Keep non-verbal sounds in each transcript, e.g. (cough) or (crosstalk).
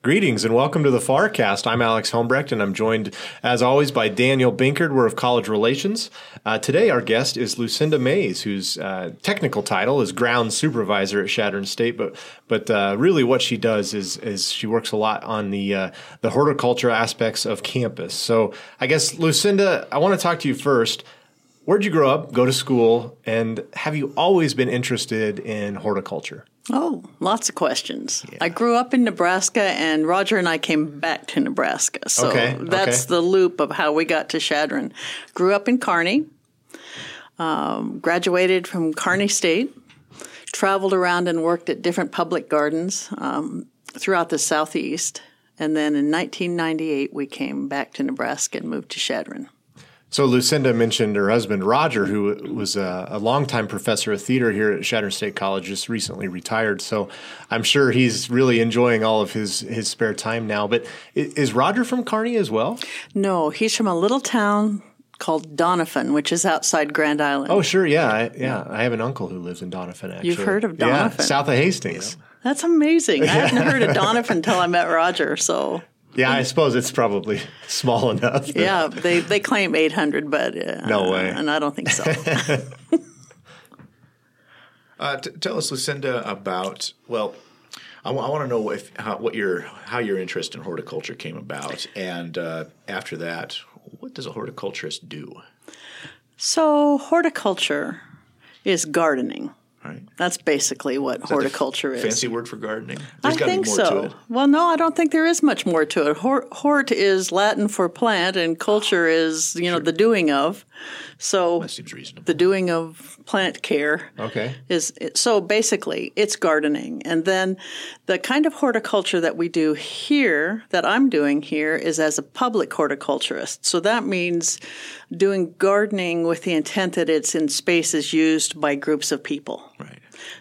Greetings and welcome to the FARcast. I'm Alex Helmbrecht and I'm joined, as always, by Daniel Binkard. We're of College Relations. Uh, today, our guest is Lucinda Mays, whose uh, technical title is Ground Supervisor at Chadron State. But but uh, really, what she does is is she works a lot on the uh, the horticulture aspects of campus. So I guess Lucinda, I want to talk to you first. Where'd you grow up, go to school, and have you always been interested in horticulture? Oh, lots of questions. Yeah. I grew up in Nebraska, and Roger and I came back to Nebraska. So okay, that's okay. the loop of how we got to Chadron. Grew up in Kearney, um, graduated from Kearney State, traveled around and worked at different public gardens um, throughout the Southeast. And then in 1998, we came back to Nebraska and moved to Chadron. So Lucinda mentioned her husband Roger, who was a, a longtime professor of theater here at Chadron State College, just recently retired. So I'm sure he's really enjoying all of his his spare time now. But is Roger from Kearney as well? No, he's from a little town called Doniphan, which is outside Grand Island. Oh, sure, yeah, I, yeah. I have an uncle who lives in Doniphan. Actually, you've heard of Doniphan? Yeah, south of Hastings. That's amazing. I hadn't heard of Doniphan until I met Roger. So yeah, I suppose it's probably (laughs) small enough. yeah, they, they claim 800, but uh, no way, and I don't think so. (laughs) uh, t- tell us, Lucinda, about well, I, w- I want to know if how, what your how your interest in horticulture came about, and uh, after that, what does a horticulturist do? So, horticulture is gardening. Right. That's basically what is horticulture is. Fancy word for gardening. There's I think so. Well, no, I don't think there is much more to it. Hort is Latin for plant, and culture ah, is you know sure. the doing of. So that seems reasonable. The doing of plant care. Okay. Is so basically it's gardening, and then the kind of horticulture that we do here, that I'm doing here, is as a public horticulturist. So that means doing gardening with the intent that it's in spaces used by groups of people.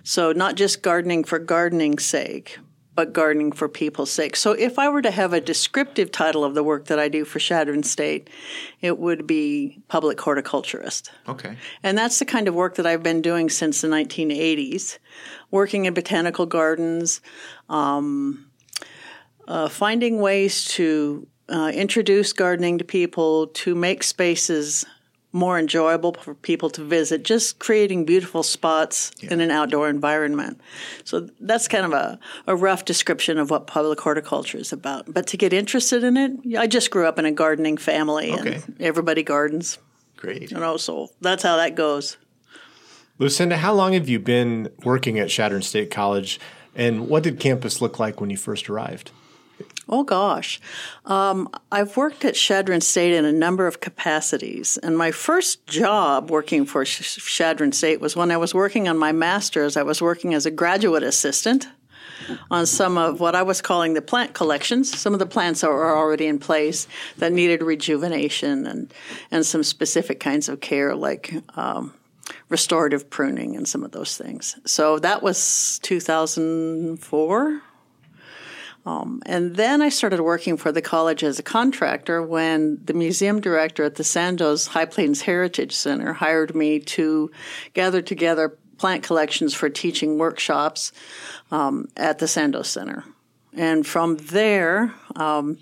So not just gardening for gardening's sake, but gardening for people's sake. So if I were to have a descriptive title of the work that I do for Chadron State, it would be public horticulturist. Okay. And that's the kind of work that I've been doing since the 1980s, working in botanical gardens, um, uh, finding ways to uh, introduce gardening to people, to make spaces more enjoyable for people to visit, just creating beautiful spots yeah. in an outdoor environment. So that's kind of a, a rough description of what public horticulture is about. But to get interested in it, I just grew up in a gardening family okay. and everybody gardens. Great. You know, so that's how that goes. Lucinda, how long have you been working at Chadron State College and what did campus look like when you first arrived? Oh gosh, um, I've worked at Chadron State in a number of capacities, and my first job working for Sh- Chadron State was when I was working on my master's. I was working as a graduate assistant on some of what I was calling the plant collections. Some of the plants are already in place that needed rejuvenation and and some specific kinds of care, like. Um, restorative pruning and some of those things. So that was 2004, um, and then I started working for the college as a contractor when the museum director at the Sandoz High Plains Heritage Center hired me to gather together plant collections for teaching workshops um, at the Sandoz Center. And from there, um,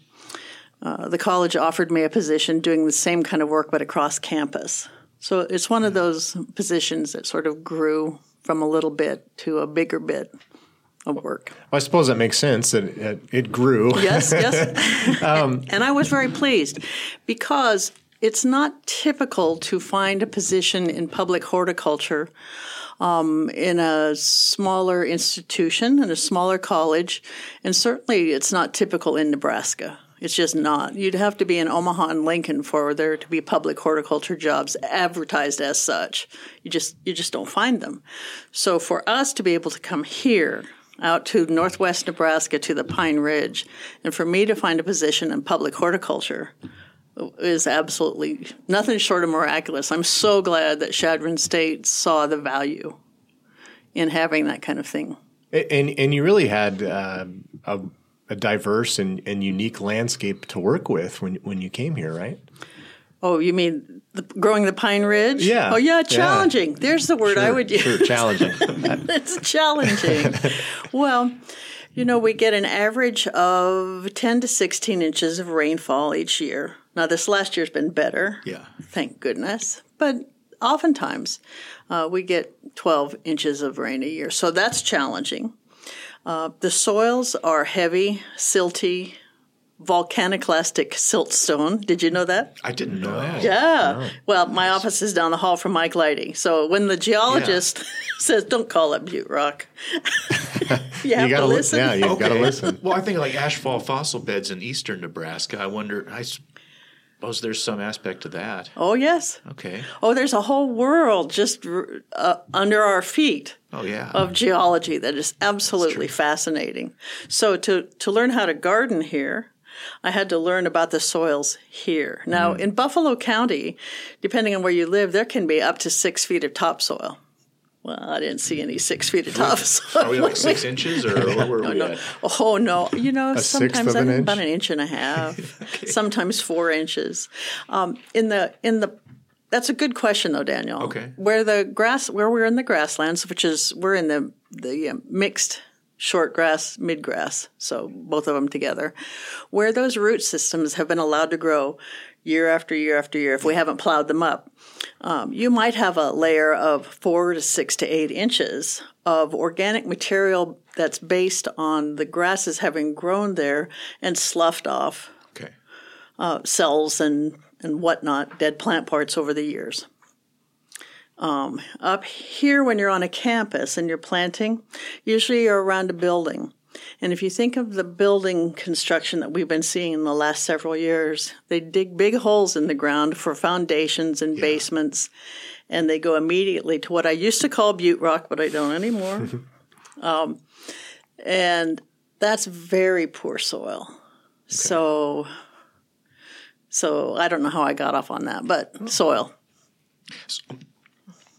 uh, the college offered me a position doing the same kind of work but across campus. So it's one of those positions that sort of grew from a little bit to a bigger bit of work. Well, I suppose that makes sense that it, it grew. Yes, yes. um, (laughs) (laughs) and I was very pleased because it's not typical to find a position in public horticulture um, in a smaller institution, in a smaller college, and certainly it's not typical in Nebraska. It's just not. You'd have to be in Omaha and Lincoln for there to be public horticulture jobs advertised as such. You just you just don't find them. So for us to be able to come here out to northwest Nebraska to the Pine Ridge. And for me to find a position in public horticulture is absolutely nothing short of miraculous. I'm so glad that Chadron State saw the value in having that kind of thing. And, and you really had uh, a, a, diverse and, and unique landscape to work with when, when you came here, right? Oh, you mean the, growing the Pine Ridge? Yeah. Oh, yeah, challenging. Yeah. There's the word sure, I would use. Sure, challenging. (laughs) it's challenging. (laughs) well, You know, we get an average of 10 to 16 inches of rainfall each year. Now, this last year's been better. Yeah. Thank goodness. But oftentimes uh, we get 12 inches of rain a year. So that's challenging. Uh, the soils are heavy, silty, volcaniclastic siltstone. Did you know that? I didn't know that. Yeah. Well, my office is down the hall from Mike Leite. So when the geologist (laughs) says, don't call it butte rock, (laughs) you have You gotta to li- listen. yeah, you gotta listen. Well, I think like ashfall fossil beds in eastern Nebraska. I wonder. I suppose there's some aspect to that. Oh, yes. Okay. Oh, there's a whole world just uh, under our feet Oh yeah. of geology that is absolutely fascinating. So to to learn how to garden here, I had to learn about the soils here. Now in Buffalo County, depending on where you live, there can be up to six feet of topsoil. Well, I didn't see any six feet of topsoil. Are we like six (laughs) inches, or where were we at? Oh no! You know, sometimes an I think inch? about an inch and a half, (laughs) sometimes four inches. Um, in the in the that's a good question though, Daniel. Okay. Where the grass, where we're in the grasslands, which is we're in the the um, mixed short grass, mid grass, so both of them together, where those root systems have been allowed to grow year after year after year, if we haven't plowed them up, um, you might have a layer of four to six to eight inches of organic material that's based on the grasses having grown there and sloughed off Okay. uh, cells and, and whatnot, dead plant parts over the years. Um, up here, when you're on a campus and you're planting, usually you're around a building. And if you think of the building construction that we've been seeing in the last several years, they dig big holes in the ground for foundations and basements, and they go immediately to what I used to call butte rock, but I don't anymore. (laughs) um, and that's very poor soil. So, so I don't know how I got off on that, but soil.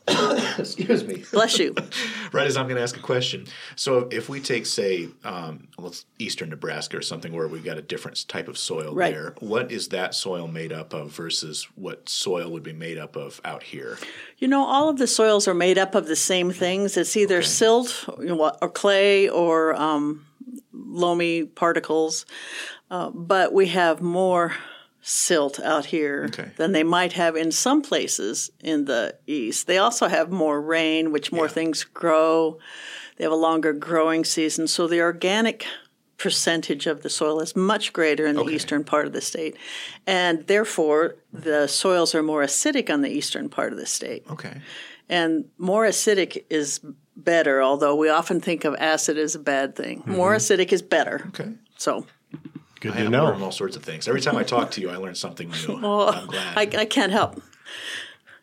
(coughs) Excuse me. Bless you. (laughs) Right as I'm going to ask a question. So if we take, say, um, let's eastern Nebraska or something where we've got a different type of soil Right. there, what is that soil made up of versus what soil would be made up of out here? You know, all of the soils are made up of the same things. It's either silt or clay or um, loamy particles, uh, but we have more silt out here Okay. than they might have in some places in the east. They also have more rain, which more Yeah. things grow. They have a longer growing season, so the organic percentage of the soil is much greater in the Okay. eastern part of the state. And therefore, the soils are more acidic on the eastern part of the state. Okay. And more acidic is better, although we often think of acid as a bad thing. More mm-hmm. acidic is better. Okay. So Good I to have know. learned all sorts of things. Every time I talk to you, I learn something new. (laughs) I'm glad. I, I can't help.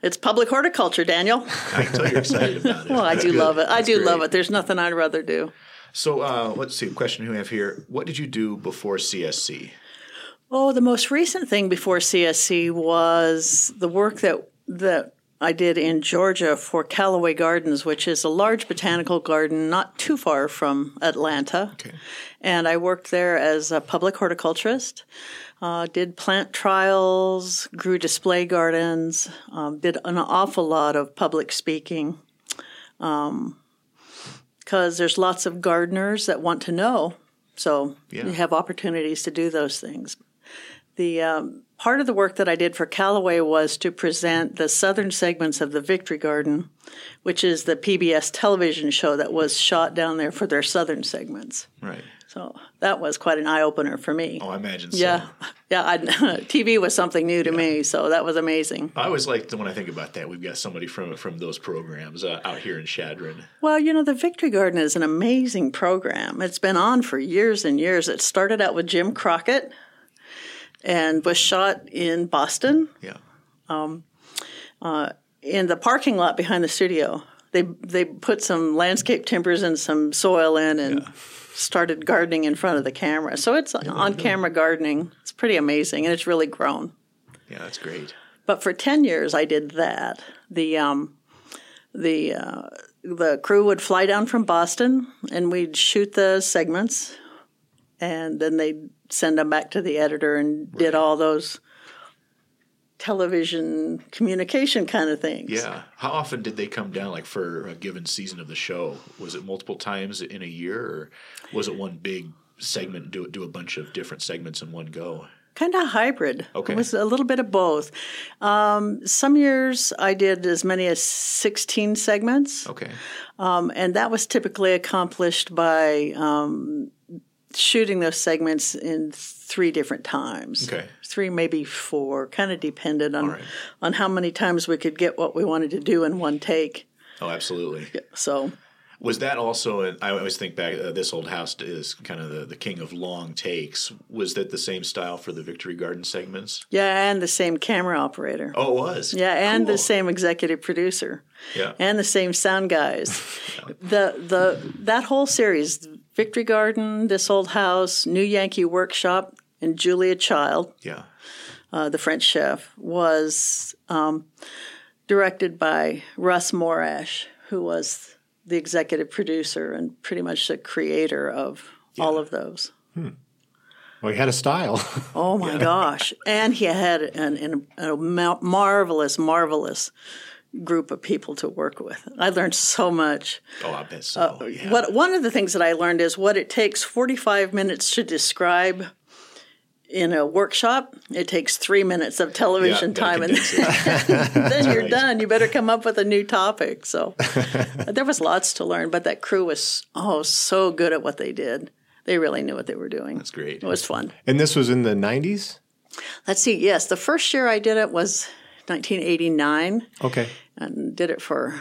It's public horticulture, Daniel. (laughs) I can tell you're excited about it. Well, I do good. love it. I do great. love it. There's nothing I'd rather do. So uh, let's see. A question we have here. What did you do before CSC? Oh, the most recent thing before CSC was the work that that I did in Georgia for Callaway Gardens, which is a large botanical garden not too far from Atlanta. Okay. And I worked there as a public horticulturist. Uh, did plant trials, grew display gardens, um, did an awful lot of public speaking. Because there's lots of gardeners that want to know, so Yeah. you have opportunities to do those things. The um, part of the work that I did for Callaway was to present the southern segments of the Victory Garden, which is the PBS television show that was shot down there for their southern segments. Right. So that was quite an eye opener for me. Oh, I imagine so. yeah, yeah. I, (laughs) TV was something new to me, so that was amazing. I always like when I think about that, we've got somebody from from those programs uh, out here in Chadron. Well, you know, the Victory Garden is an amazing program. It's been on for years and years. It started out with Jim Crockett and was shot in Boston Yeah. in the parking lot behind the studio. They they put some landscape timbers and some soil in and started gardening in front of the camera. So it's on camera gardening. It's pretty amazing and it's really grown. Yeah, that's great. But for ten years, I did that. The um, the uh, the crew would fly down from Boston, and we'd shoot the segments, and then they'd send them back to the editor, and did all those television communication kind of things. Yeah. How often did they come down, like for a given season of the show? Was it multiple times in a year, or was it one big segment? Do do a bunch of different segments in one go? Kind of hybrid. Okay. It was a little bit of both. Um, some years I did as many as 16 segments, Okay. um, and that was typically accomplished by um, shooting those segments in three different times. Okay. Three, maybe four, kind of depended on, right. on how many times we could get what we wanted to do in one take. Oh, absolutely. So Was that also? I always think back. Uh, this old house is kind of the, the king of long takes. Was that the same style for the Victory Garden segments? Yeah, and the same camera operator. Oh, it was. Yeah, and Cool. the same executive producer. Yeah. And the same sound guys. (laughs) the the that whole series, Victory Garden, This Old House, New Yankee Workshop, and Julia Child, yeah. uh, the French chef, was um, directed by Russ Morash, who was the executive producer and pretty much the creator of all of those. Well, he had a style. (laughs) Oh my gosh! And he had an, an, a marvelous, marvelous group of people to work with. I learned so much. Oh, I bet so. Uh, yeah. What one of the things that I learned is what it takes 45 minutes to describe in a workshop. It takes three minutes of television Yeah, time, and (laughs) then you're done. You better come up with a new topic. So (laughs) there was lots to learn, but that crew was oh so good at what they did. They really knew what they were doing. That's great. It was fun. and this was in the 90s? Let's see. Yes, the first year I did it was 1989, Okay. And did it for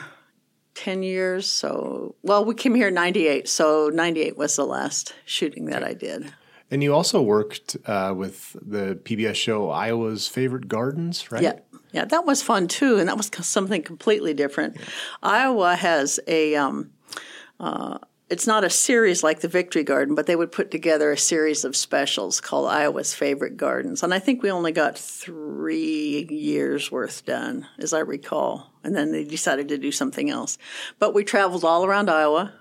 10 years. So, well, we came here in 98, so 98 was the last shooting that I did. And you also worked uh, with the PBS show Iowa's Favorite Gardens, right? Yeah. Yeah, that was fun too, and that was something completely different. Iowa has a, um, uh, it's not a series like the Victory Garden, but they would put together a series of specials called Iowa's Favorite Gardens. And I think we only got three years worth done, as I recall. And then they decided to do something else. But we traveled all around Iowa.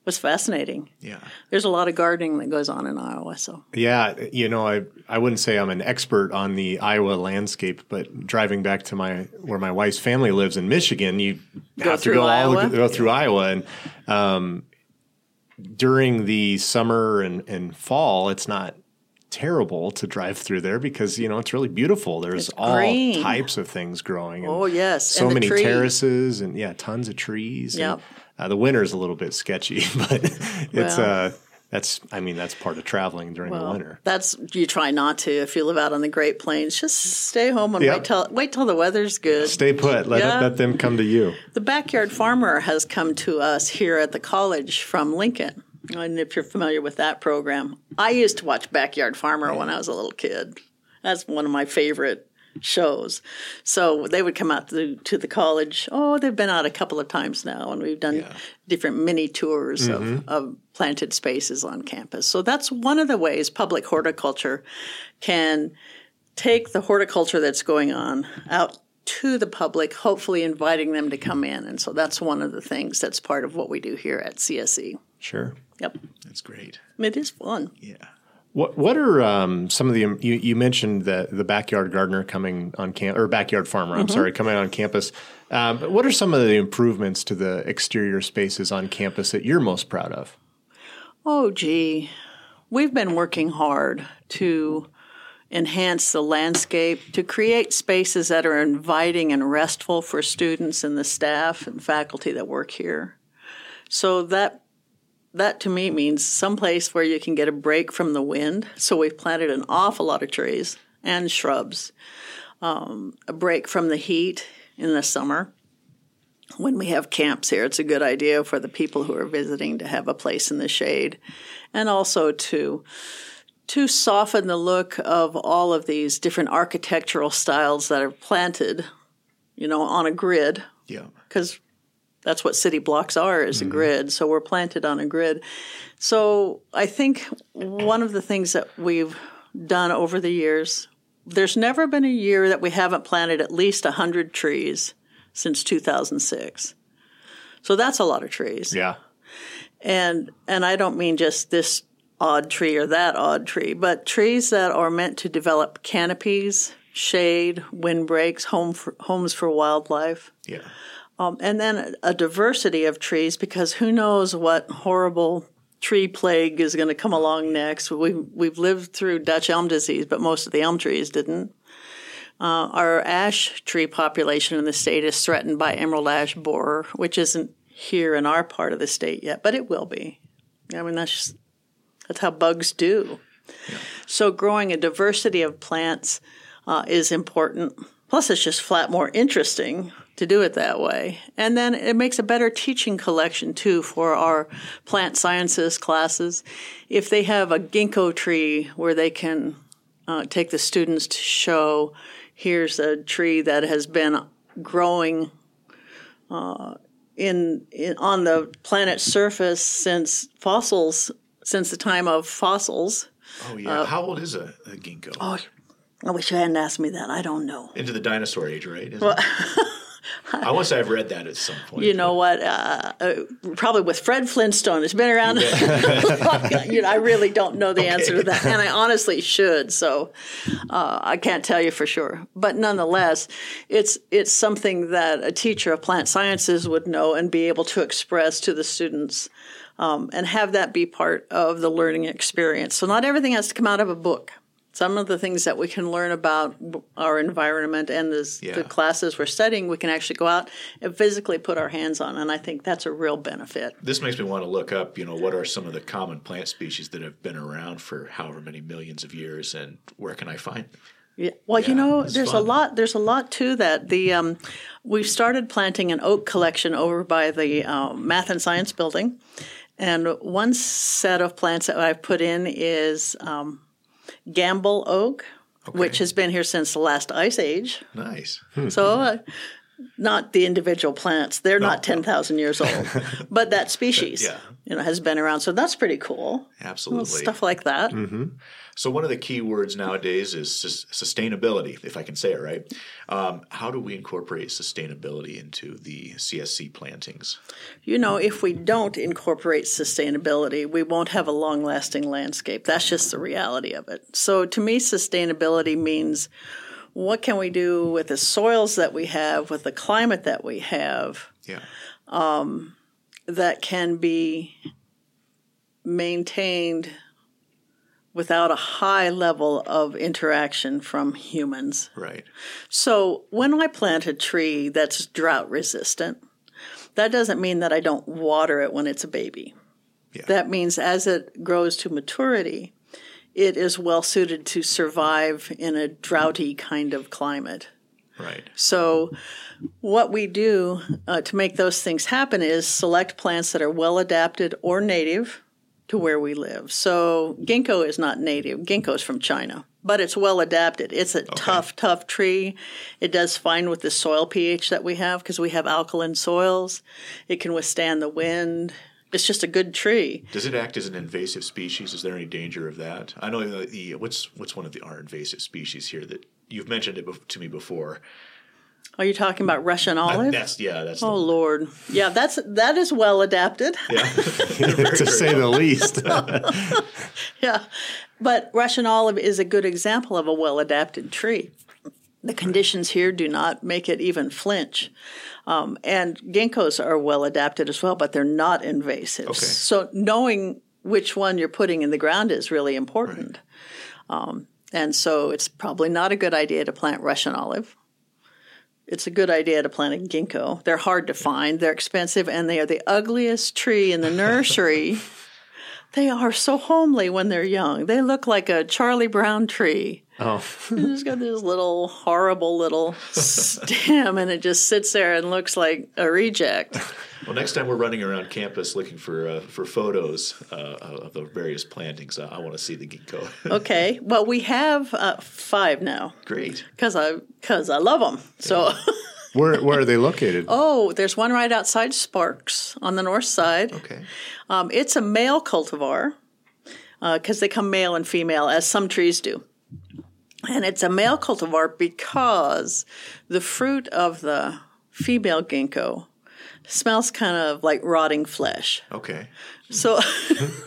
It was fascinating. Yeah. There's a lot of gardening that goes on in Iowa, so. Yeah, you know, I I wouldn't say I'm an expert on the Iowa landscape, but driving back to my where my wife's family lives in Michigan, you Go have to go all Iowa? go through Iowa, and um, during the summer and, and fall, it's not terrible to drive through there because you know it's really beautiful. There's all types of things growing. and Oh, yes, so and the many trees. terraces and yeah, tons of trees. and, Yep. uh, the winter's a little bit sketchy, (laughs) but it's Well- uh, that's I mean that's part of traveling during the winter. That's you try not to if you live out on the Great Plains. Just stay home and Yep. wait till wait till the weather's good. Stay put. Let, Yeah. let them come to you. The backyard farmer has come to us here at the college from Lincoln. And if you're familiar with that program, I used to watch Backyard Farmer when I was a little kid. That's one of my favorite shows. So they would come out to, to the college. Oh, they've been out a couple of times now, and we've done Yeah. different mini tours of, mm-hmm. of planted spaces on campus. So that's one of the ways public horticulture can take the horticulture that's going on out to the public, hopefully inviting them to come in. And so that's one of the things that's part of what we do here at CSC. Sure. Yep. That's great. It is fun. Yeah. What What are um, some of the you, you mentioned the the backyard gardener coming on camp or backyard farmer? I'm sorry, coming on campus. Um, but what are some of the improvements to the exterior spaces on campus that you're most proud of? Oh, gee. We've been working hard to enhance the landscape, to create spaces that are inviting and restful for students and the staff and faculty that work here. So that that to me means someplace where you can get a break from the wind. So we've planted an awful lot of trees and shrubs. Um, a break from the heat in the summer. When we have camps here, it's a good idea for the people who are visiting to have a place in the shade, and also to to soften the look of all of these different architectural styles that are planted, you know, on a grid. Yeah. because that's what city blocks are is a mm-hmm. grid. So we're planted on a grid. So i think one of the things that we've done over the years there's never been a year that we haven't planted at least 100 trees since 2006 so that's a lot of trees. Yeah. and and I don't mean just this odd tree or that odd tree, but trees that are meant to develop canopies, shade, windbreaks, home for, homes for wildlife. Yeah. Um, and then a diversity of trees because who knows what horrible tree plague is going to come along next. We've, we've lived through Dutch elm disease, but most of the elm trees didn't. Uh, our ash tree population in the state is threatened by emerald ash borer, which isn't here in our part of the state yet, but it will be. I mean, that's just, that's how bugs do. Yeah. So, growing a diversity of plants uh, is important. Plus, it's just flat more interesting to do it that way. And then it makes a better teaching collection too for our plant sciences classes. If they have a ginkgo tree where they can uh, take the students to show here's a tree that has been growing uh, in, in, on the planet's surface since fossils since the time of fossils. Oh yeah, uh, how old is a, a ginkgo? Oh, I wish you hadn't asked me that. I don't know. Into the dinosaur age, right? Well, (laughs) I want to say I've read that at some point. You know what? Uh, uh, probably with Fred Flintstone. It's been around. (laughs) you know, I really don't know the (laughs) okay. answer to that, and I honestly should. So uh, I can't tell you for sure. But nonetheless, it's it's something that a teacher of plant sciences would know and be able to express to the students. Um, and have that be part of the learning experience. So, not everything has to come out of a book some of the things that we can learn about our environment and this, yeah. the classes we're studying, we can actually go out and physically put our hands on, and I think that's a real benefit. This makes me want to look up, you know, what are some of the common plant species that have been around for however many millions of years, and where can I find them? Yeah. Well, yeah, you know, there's fun. a lot. There's a lot to that. The um, we've started planting an oak collection over by the uh, Math and Science Building, and one set of plants that I've put in is um, Gambel oak, okay. which has been here since the last ice age. Nice. (laughs) so, uh, not the individual plants; they're no, not ten thousand no. years old, (laughs) but that species, yeah. you know, has been around. So that's pretty cool. Absolutely, stuff like that. Mm-hmm. So one of the key words nowadays is sustainability, if I can say it right. Um, how do we incorporate sustainability into the CSC plantings? You know, if we don't incorporate sustainability, we won't have a long-lasting landscape. That's just the reality of it. So to me, sustainability means what can we do with the soils that we have, with the climate that we have, yeah. um, that can be maintained – without a high level of interaction from humans. Right. So when I plant a tree that's drought resistant, that doesn't mean that I don't water it when it's a baby. Yeah. That means as it grows to maturity, it is well suited to survive in a droughty kind of climate. Right. So, what we do uh, to make those things happen is select plants that are well adapted or native to where we live. So ginkgo is not native. Ginkgo is from China, but it's well adapted. It's a okay. tough, tough tree. It does fine with the soil pH that we have because we have alkaline soils. It can withstand the wind. It's just a good tree. Does it act as an invasive species? Is there any danger of that? I know the, the what's what's one of the our invasive species here that you've mentioned it to me before. Are you talking about Russian olive? that's yeah. That's oh Lord, yeah. That's that is well adapted. Yeah, (laughs) (laughs) to say the least. (laughs) yeah, but Russian olive is a good example of a well adapted tree. The conditions here do not make it even flinch. Um, and ginkgos are well adapted as well, but they're not invasive. Okay. So knowing which one you're putting in the ground is really important. Right. Um, and so it's probably not a good idea to plant Russian olive it's a good idea to plant a ginkgo. They're hard to find, they're expensive, and they are the ugliest tree in the nursery. (laughs) they are so homely when they're young. They look like a Charlie Brown tree. Oh. (laughs) it's got this little horrible little (laughs) stem, and it just sits there and looks like a reject. Well, next time we're running around campus looking for uh, for photos uh, of the various plantings, I, I want to see the ginkgo. (laughs) okay. Well, we have uh, five now. Great. Because I because I love them. So. (laughs) where where are they located? Oh, there's one right outside Sparks on the north side. Okay. Um, it's a male cultivar because uh, they come male and female, as some trees do. And it's a male cultivar because the fruit of the female ginkgo smells kind of like rotting flesh. Okay. So, (laughs)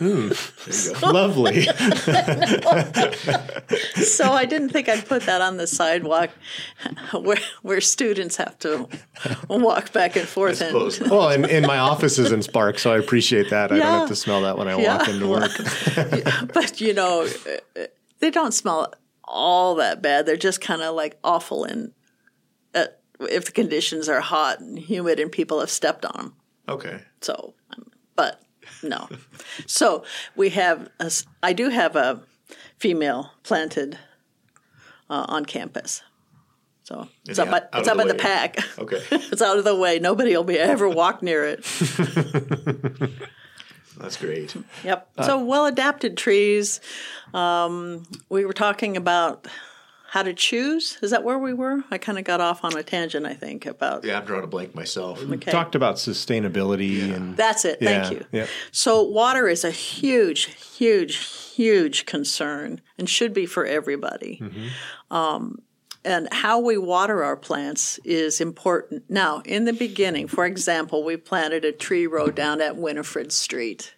Lovely. so I didn't think I'd put that on the sidewalk (laughs) where where students have to walk back and forth. And, (laughs) well, and, and my office is in Spark, so I appreciate that. I don't have to smell that when I Yeah. walk into work. but you know, they don't smell all that bad. They're just kind of like awful in uh, if the conditions are hot and humid and people have stepped on them. Okay. So, but no. so we have, a, I do have a female planted uh, on campus. So it's up, at, it's up the at the pack. Okay. (laughs) it's out of the way. Nobody will be ever walk near it. (laughs) That's great. Yep. so well adapted trees. Um, we were talking about how to choose. Is that where we were? I kind of got off on a tangent. I think about. Yeah, I'm drawing a blank myself. Okay. Talked about sustainability and That's it. Thank Yeah, you. yep. So, water is a huge, huge, huge concern and should be for everybody. Mm-hmm. Um, and how we water our plants is important. Now, in the beginning, for example, we planted a tree row down at Winifred Street.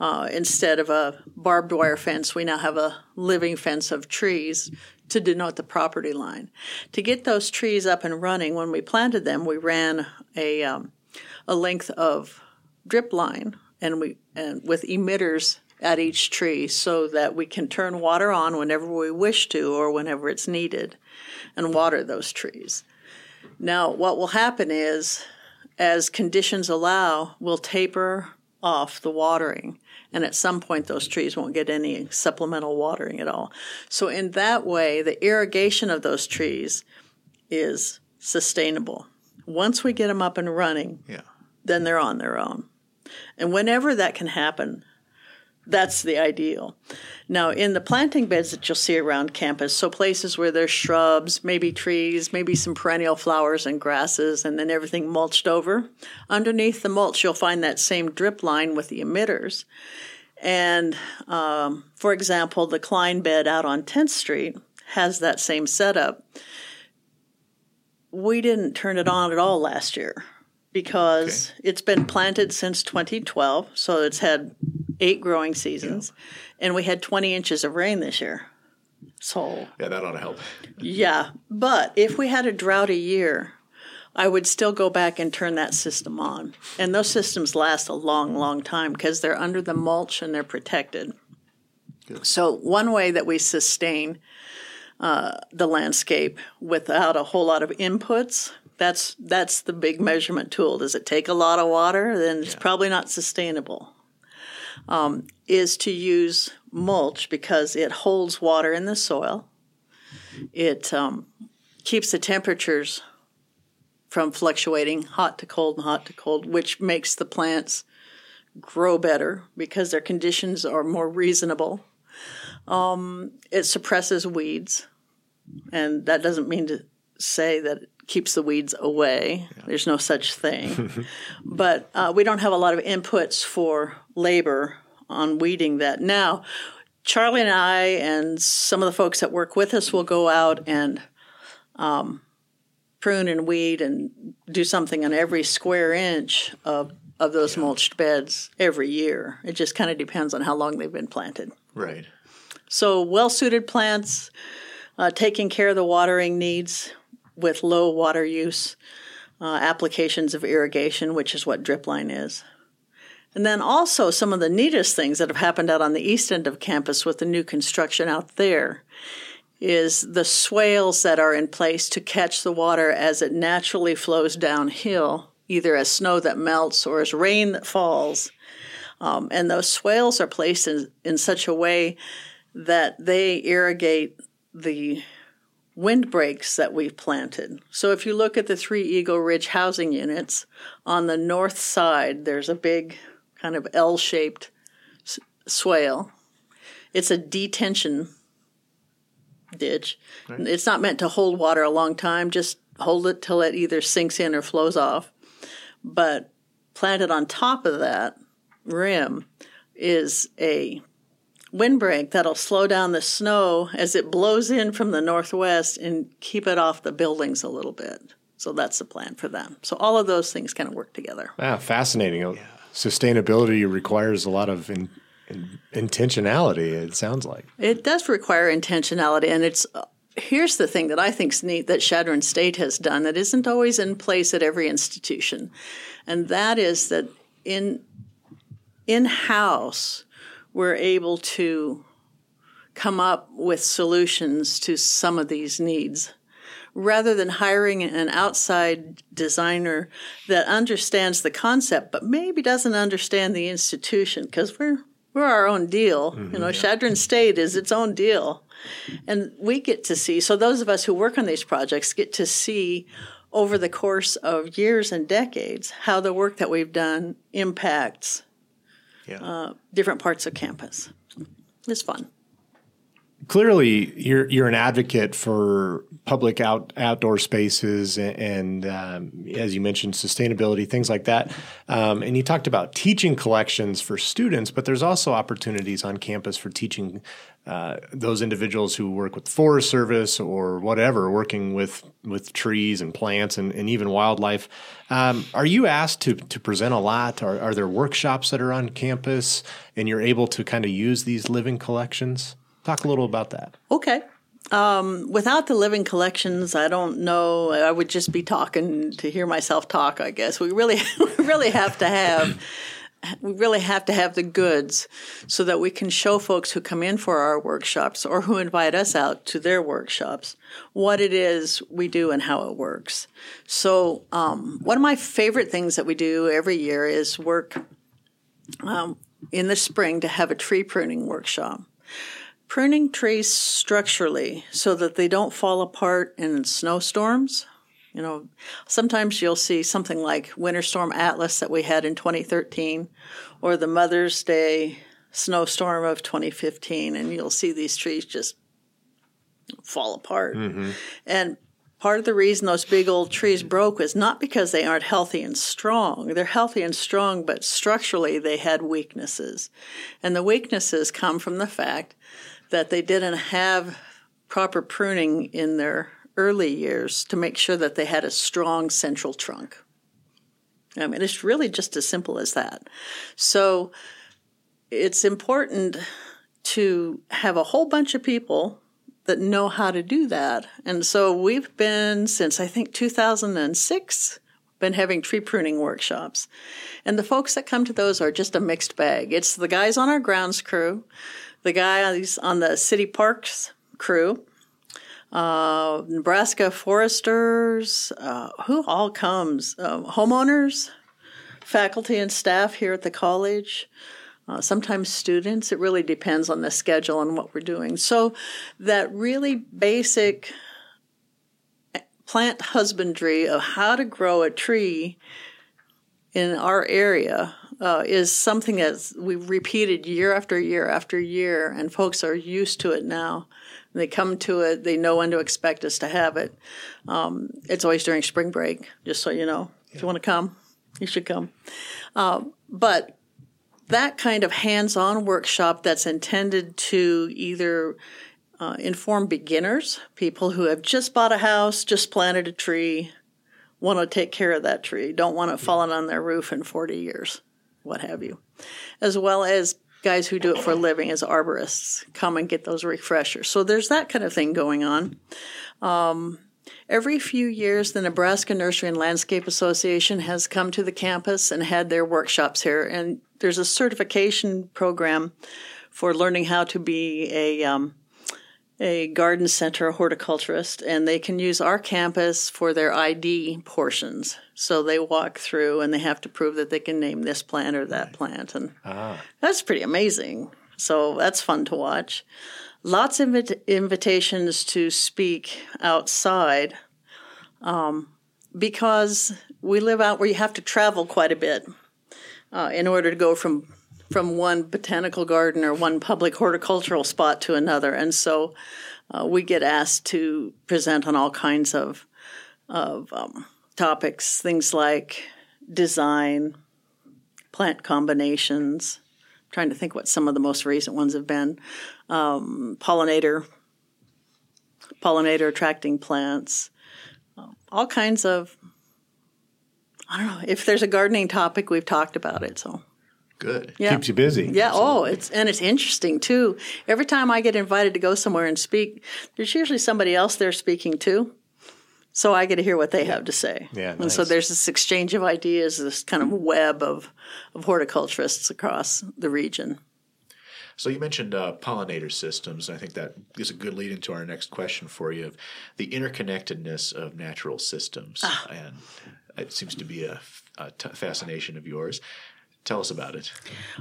Uh, instead of a barbed wire fence, we now have a living fence of trees to denote the property line. To get those trees up and running, when we planted them, we ran a um, a length of drip line and we and with emitters at each tree so that we can turn water on whenever we wish to or whenever it's needed and water those trees. Now, what will happen is as conditions allow, we'll taper off the watering and at some point those trees won't get any supplemental watering at all. So in that way, the irrigation of those trees is sustainable. Once we get them up and running, Yeah. then they're on their own. And whenever that can happen, that's the ideal. Now, in the planting beds that you'll see around campus, so places where there's shrubs, maybe trees, maybe some perennial flowers and grasses, and then everything mulched over, underneath the mulch, you'll find that same drip line with the emitters. And um, for example, the Klein bed out on 10th Street has that same setup. We didn't turn it on at all last year because it's been planted since 2012, so it's had eight growing seasons, and we had 20 inches of rain this year. So, Yeah, that ought to help. yeah, but if we had a droughty year, I would still go back and turn that system on. And those systems last a long, long time because they're under the mulch and they're protected. So, one way that we sustain uh, the landscape without a whole lot of inputs. That's that's the big measurement tool. Does it take a lot of water? Then it's probably not sustainable. Um, is to use mulch because it holds water in the soil. It um, keeps the temperatures from fluctuating hot to cold and hot to cold, which makes the plants grow better because their conditions are more reasonable. Um, it suppresses weeds, and that doesn't mean to say that keeps the weeds away. There's no such thing. (laughs) but uh, we don't have a lot of inputs for labor on weeding that. Now, Charlie and I and some of the folks that work with us will go out and um, prune and weed and do something on every square inch of, of those mulched beds every year. It just kind of depends on how long they've been planted. Right. So, well suited plants, uh, taking care of the watering needs with low water use, uh, applications of irrigation, which is what drip line is. And then also some of the neatest things that have happened out on the east end of campus with the new construction out there is the swales that are in place to catch the water as it naturally flows downhill, either as snow that melts or as rain that falls. Um, and those swales are placed in, in such a way that they irrigate the windbreaks that we've planted. So if you look at the three Eagle Ridge housing units, on the north side, there's a big kind of L shaped s- swale. It's a detention ditch. It's not meant to hold water a long time, just hold it till it either sinks in or flows off. But planted on top of that rim is a windbreak that'll slow down the snow as it blows in from the northwest and keep it off the buildings a little bit. So that's the plan for them. So all of those things kind of work together. Ah, fascinating. sustainability requires a lot of in, in, intentionality. It sounds like it does require intentionality, and it's. Uh, here's the thing that I think is neat that Chadron State has done that isn't always in place at every institution, and that is that in in house we're able to come up with solutions to some of these needs rather than hiring an outside designer that understands the concept but maybe doesn't understand the institution because we're we're our own deal. Mm-hmm, you know, yeah. Chadron State is its own deal. And we get to see, so those of us who work on these projects get to see over the course of years and decades how the work that we've done impacts yeah. uh, different parts of campus. It's fun clearly you're you're an advocate for public out outdoor spaces and, and um, as you mentioned sustainability things like that um, and you talked about teaching collections for students but there's also opportunities on campus for teaching uh, those individuals who work with Forest Service or whatever, working with with trees and plants and, and even wildlife. Um, are you asked to to present a lot? Are, are there workshops that are on campus, and you're able to kind of use these living collections? Talk a little about that. Okay. Um, without the living collections, I don't know. I would just be talking to hear myself talk. I guess we really, (laughs) we really have to have, we really have to have the goods so that we can show folks who come in for our workshops or who invite us out to their workshops what it is we do and how it works. So, um, one of my favorite things that we do every year is work um, in the spring to have a tree pruning workshop pruning trees structurally so that they don't fall apart in snowstorms. You know, sometimes you'll see something like Winter Storm Atlas that we had in 2013 or the Mother's Day snowstorm of 2015, and you'll see these trees just fall apart. Mm-hmm. And part of the reason those big old trees broke was not because they aren't healthy and strong. They're healthy and strong, but structurally they had weaknesses. And the weaknesses come from the fact that they didn't have proper pruning in their early years to make sure that they had a strong central trunk. I mean, it's really just as simple as that. So it's important to have a whole bunch of people that know how to do that. And so we've been since I think 2006 been having tree pruning workshops. And the folks that come to those are just a mixed bag. It's the guys on our grounds crew the guy on the city parks crew, uh, Nebraska foresters, uh, who all comes, uh, homeowners, faculty and staff here at the college. Uh, sometimes students. It really depends on the schedule and what we're doing. So, that really basic plant husbandry of how to grow a tree in our area uh, is something that we've repeated year after year after year, and folks are used to it now. They come to it, they know when to expect us to have it. Um, it's always during spring break, just so you know. Yeah. If you want to come, you should come. Uh, but that kind of hands on workshop that's intended to either uh, inform beginners, people who have just bought a house, just planted a tree, want to take care of that tree, don't want it falling on their roof in 40 years what have you, as well as guys who do it for a living as arborists come and get those refreshers. So there's that kind of thing going on. Um, every few years, the Nebraska Nursery and Landscape Association has come to the campus and had their workshops here. And there's a certification program for learning how to be a um, a garden center horticulturist, and they can use our campus for their ID portions. So they walk through and they have to prove that they can name this plant or that plant, and ah. that's pretty amazing. So that's fun to watch. Lots of invitations to speak outside um, because we live out where you have to travel quite a bit uh, in order to go from from one botanical garden or one public horticultural spot to another. And so uh, we get asked to present on all kinds of, of um, topics, things like design, plant combinations. I'm trying to think what some of the most recent ones have been. Um, pollinator, pollinator attracting plants, uh, all kinds of I don't know if there's a gardening topic, we've talked about it. So Good. yeah, Keeps you busy. Yeah. Oh, it's and it's interesting too. Every time I get invited to go somewhere and speak, there's usually somebody else there speaking too. So I get to hear what they have to say. Yeah, And so there's this exchange of ideas, this kind of web of, of horticulturists across the region. So you mentioned uh, pollinator systems. I think that is a good lead into our next question for you: of the interconnectedness of natural systems, and it seems to be a, a t- fascination of yours. Tell us about it.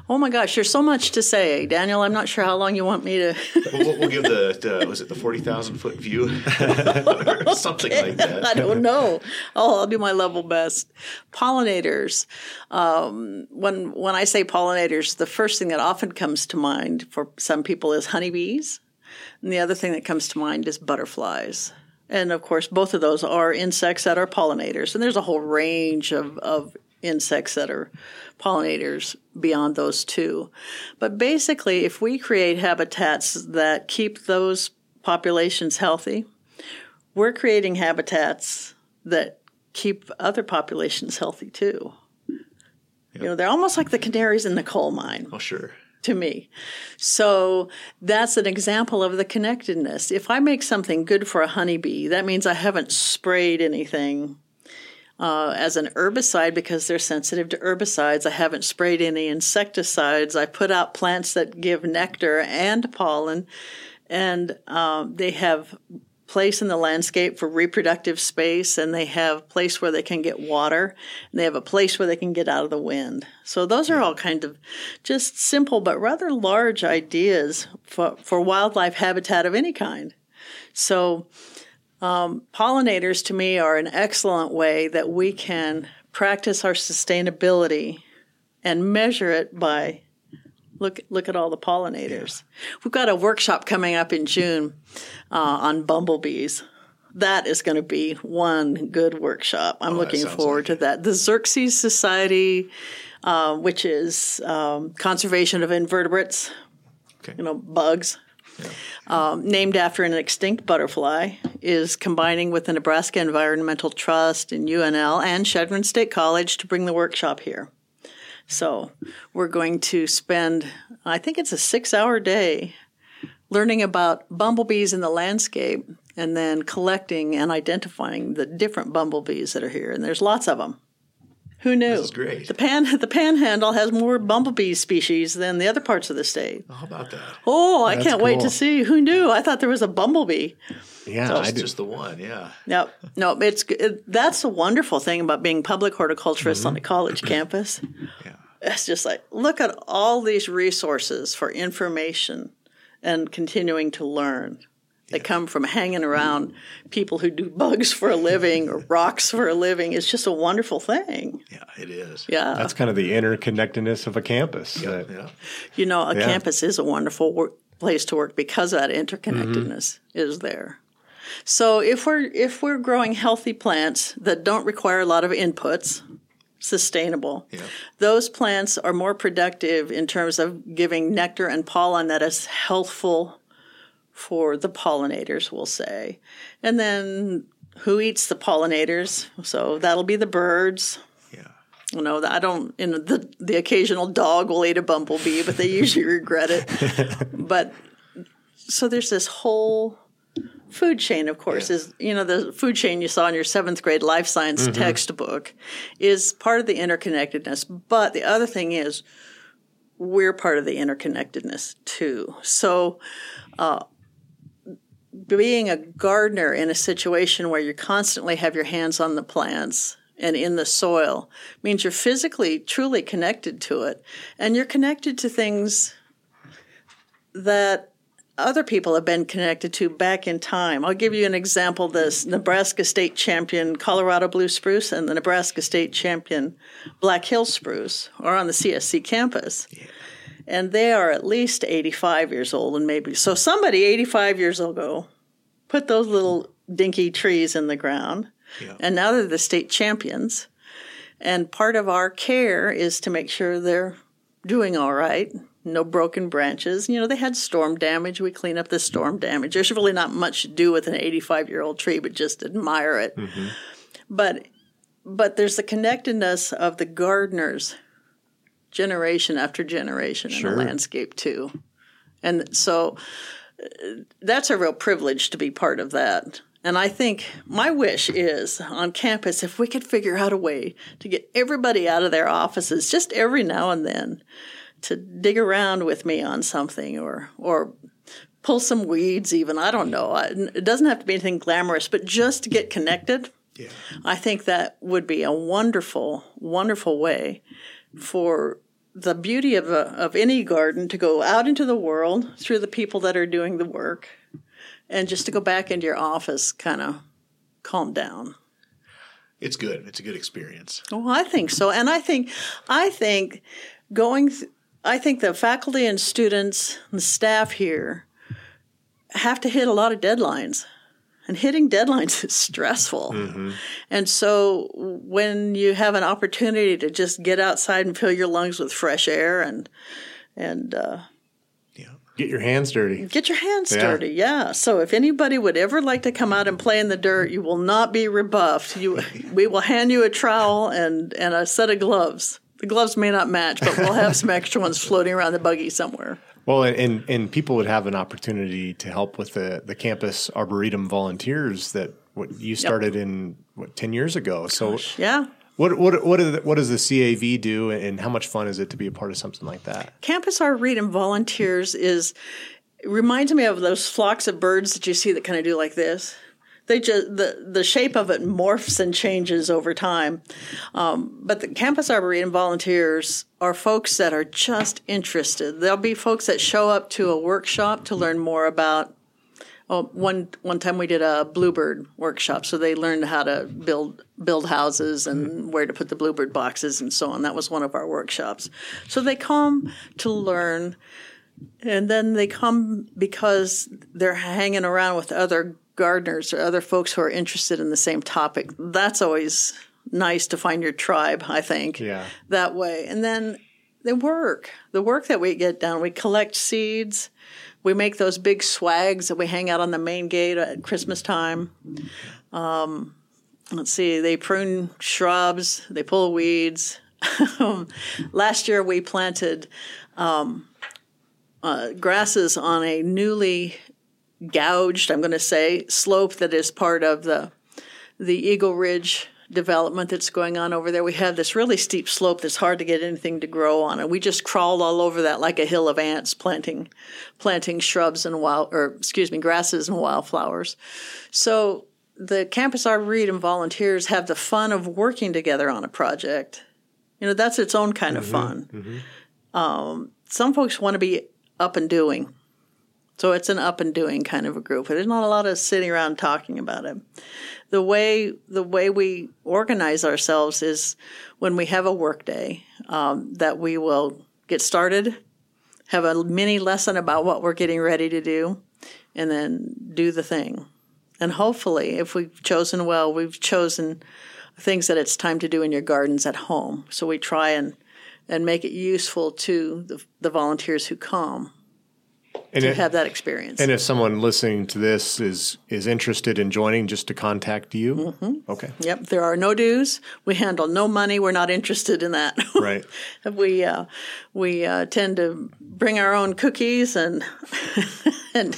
Oh my gosh, there's so much to say, Daniel. I'm not sure how long you want me to. We'll, we'll, give the, the was it the forty thousand foot view (laughs) or something like that. I don't know. Oh, I'll do my level best. Pollinators. Um, when when I say pollinators, the first thing that often comes to mind for some people is honeybees, and the other thing that comes to mind is butterflies. And of course, both of those are insects that are pollinators, and there's a whole range of, of insects that are pollinators beyond those two. But basically, if we create habitats that keep those populations healthy, we're creating habitats that keep other populations healthy too. You know, they're almost like the canaries in the coal mine Oh, sure. to me. So that's an example of the connectedness. If I make something good for a honeybee, that means I haven't sprayed anything uh, as an herbicide because they're sensitive to herbicides. I haven't sprayed any insecticides. I put out plants that give nectar and pollen, and um, they have place in the landscape for reproductive space and they have place where they can get water and they have a place where they can get out of the wind so those are all kind of just simple but rather large ideas for, for wildlife habitat of any kind so um, pollinators to me are an excellent way that we can practice our sustainability and measure it by look look at all the pollinators. We've got a workshop coming up in June uh, on bumblebees. That is going to be one good workshop. I'm that looking forward like to that. The Xerces Society, uh, which is um, conservation of invertebrates, Okay. you know, bugs, um, named after an extinct butterfly, is combining with the Nebraska Environmental Trust and UNL and Chadron State College to bring the workshop here. So we're going to spend, I think it's a six hour day, learning about bumblebees in the landscape and then collecting and identifying the different bumblebees that are here. And there's lots of them. Who knew? This is great. The pan (laughs) the panhandle has more bumblebee species than the other parts of the state. How about that? Oh, I That's can't wait cool. to see. Who knew? I thought there was a bumblebee. Yeah, I It's just the one, yeah. No, no, it's it, that's the wonderful thing about being public horticulturists on a mm-hmm. college campus. (clears throat) Yeah. It's just like look at all these resources for information and continuing to learn. They come from hanging around people who do bugs for a living or (laughs) rocks for a living. It's just a wonderful thing. Yeah, it is. Yeah. That's kind of the interconnectedness of a campus. that- Yeah. You know, a Yeah. campus is a wonderful work, place to work because that interconnectedness mm-hmm. is there. So if we're if we're growing healthy plants that don't require a lot of inputs, sustainable, Yeah. those plants are more productive in terms of giving nectar and pollen that is healthful for the pollinators, we'll say. And then who eats the pollinators? So that'll be the birds, Yeah. you know, I don't. You know, the the occasional dog will eat a bumblebee, but they usually regret it. (laughs) But so there's this whole food chain. Of course, Yeah. is you know the food chain you saw in your seventh grade life science textbook is part of the interconnectedness. But the other thing is we're part of the interconnectedness too. So. Uh, being a gardener in a situation where you constantly have your hands on the plants and in the soil means you're physically truly connected to it and you're connected to things that other people have been connected to back in time. I'll give you an example this Nebraska state champion Colorado blue spruce and the Nebraska state champion Black Hill spruce are on the CSC campus. And they are at least 85 years old and maybe so somebody 85 years ago put those little dinky trees in the ground. Yeah. And now they're the state champions. And part of our care is to make sure they're doing all right. No broken branches. You know, they had storm damage. We clean up the storm damage. There's really not much to do with an 85 year old tree, but just admire it. Mm-hmm. But but there's the connectedness of the gardeners generation after generation in the landscape too. And so that's a real privilege to be part of that. And I think my wish is on campus if we could figure out a way to get everybody out of their offices just every now and then to dig around with me on something or or pull some weeds even I don't know. I- It doesn't have to be anything glamorous, but just to get connected. Yeah. I think that would be a wonderful, wonderful way for the beauty of, a, of any garden to go out into the world through the people that are doing the work and just to go back into your office, kind of calm down. It's good. It's a good experience. Well, I think so, and I think, I think going, th- I think the faculty and students and the staff here have to hit a lot of deadlines, and hitting deadlines is stressful. And so, when you have an opportunity to just get outside and fill your lungs with fresh air and and uh, Yeah. Get your hands dirty. Get your hands Yeah. dirty, yeah. So if anybody would ever like to come out and play in the dirt, you will not be rebuffed. You, (laughs) we will hand you a trowel and and a set of gloves. The gloves may not match, but we'll have some extra ones floating around the buggy somewhere. Well, and, and people would have an opportunity to help with the the campus arboretum volunteers that what you started in what ten years ago. So Yeah. what what what, are the, what does the CAV do, and how much fun is it to be a part of something like that? Campus Arboretum volunteers is reminds me of those flocks of birds that you see that kind of do like this. They just the the shape of it morphs and changes over time. Um, but the Campus Arboretum volunteers are folks that are just interested. There'll be folks that show up to a workshop to learn more about. Oh, one one time we did a bluebird workshop, so they learned how to build build houses and where to put the bluebird boxes and so on. That was one of our workshops. So they come to learn, and then they come because they're hanging around with other gardeners or other folks who are interested in the same topic. That's always nice to find your tribe. I think Yeah. that way, and then the work, the work that we get done, we collect seeds. We make those big swags that we hang out on the main gate at Christmas time. Um, let's see, they prune shrubs, they pull weeds. (laughs) Last year we planted um, uh, grasses on a newly gouged, I'm going to say, slope that is part of the the Eagle Ridge development that's going on over there. We have this really steep slope that's hard to get anything to grow on, and we just crawled all over that like a hill of ants, planting planting shrubs and wild, or excuse me, grasses and wildflowers. So the Campus Arboretum volunteers have the fun of working together on a project. You know, that's its own kind of fun. Um, some folks want to be up and doing. So it's an up and doing kind of a group. There's not a lot of sitting around talking about it. The way the way we organize ourselves is when we have a work day um, that we will get started, have a mini lesson about what we're getting ready to do, and then do the thing. And hopefully, if we've chosen well, we've chosen things that it's time to do in your gardens at home. So we try and and make it useful to the, the volunteers who come And to it- have that experience. And if someone listening to this is is interested in joining, just to contact you. Mm-hmm. Okay. Yep, there are no dues. We handle no money. We're not interested in that. (laughs) Right. we uh, we uh, tend to bring our own cookies and (laughs) and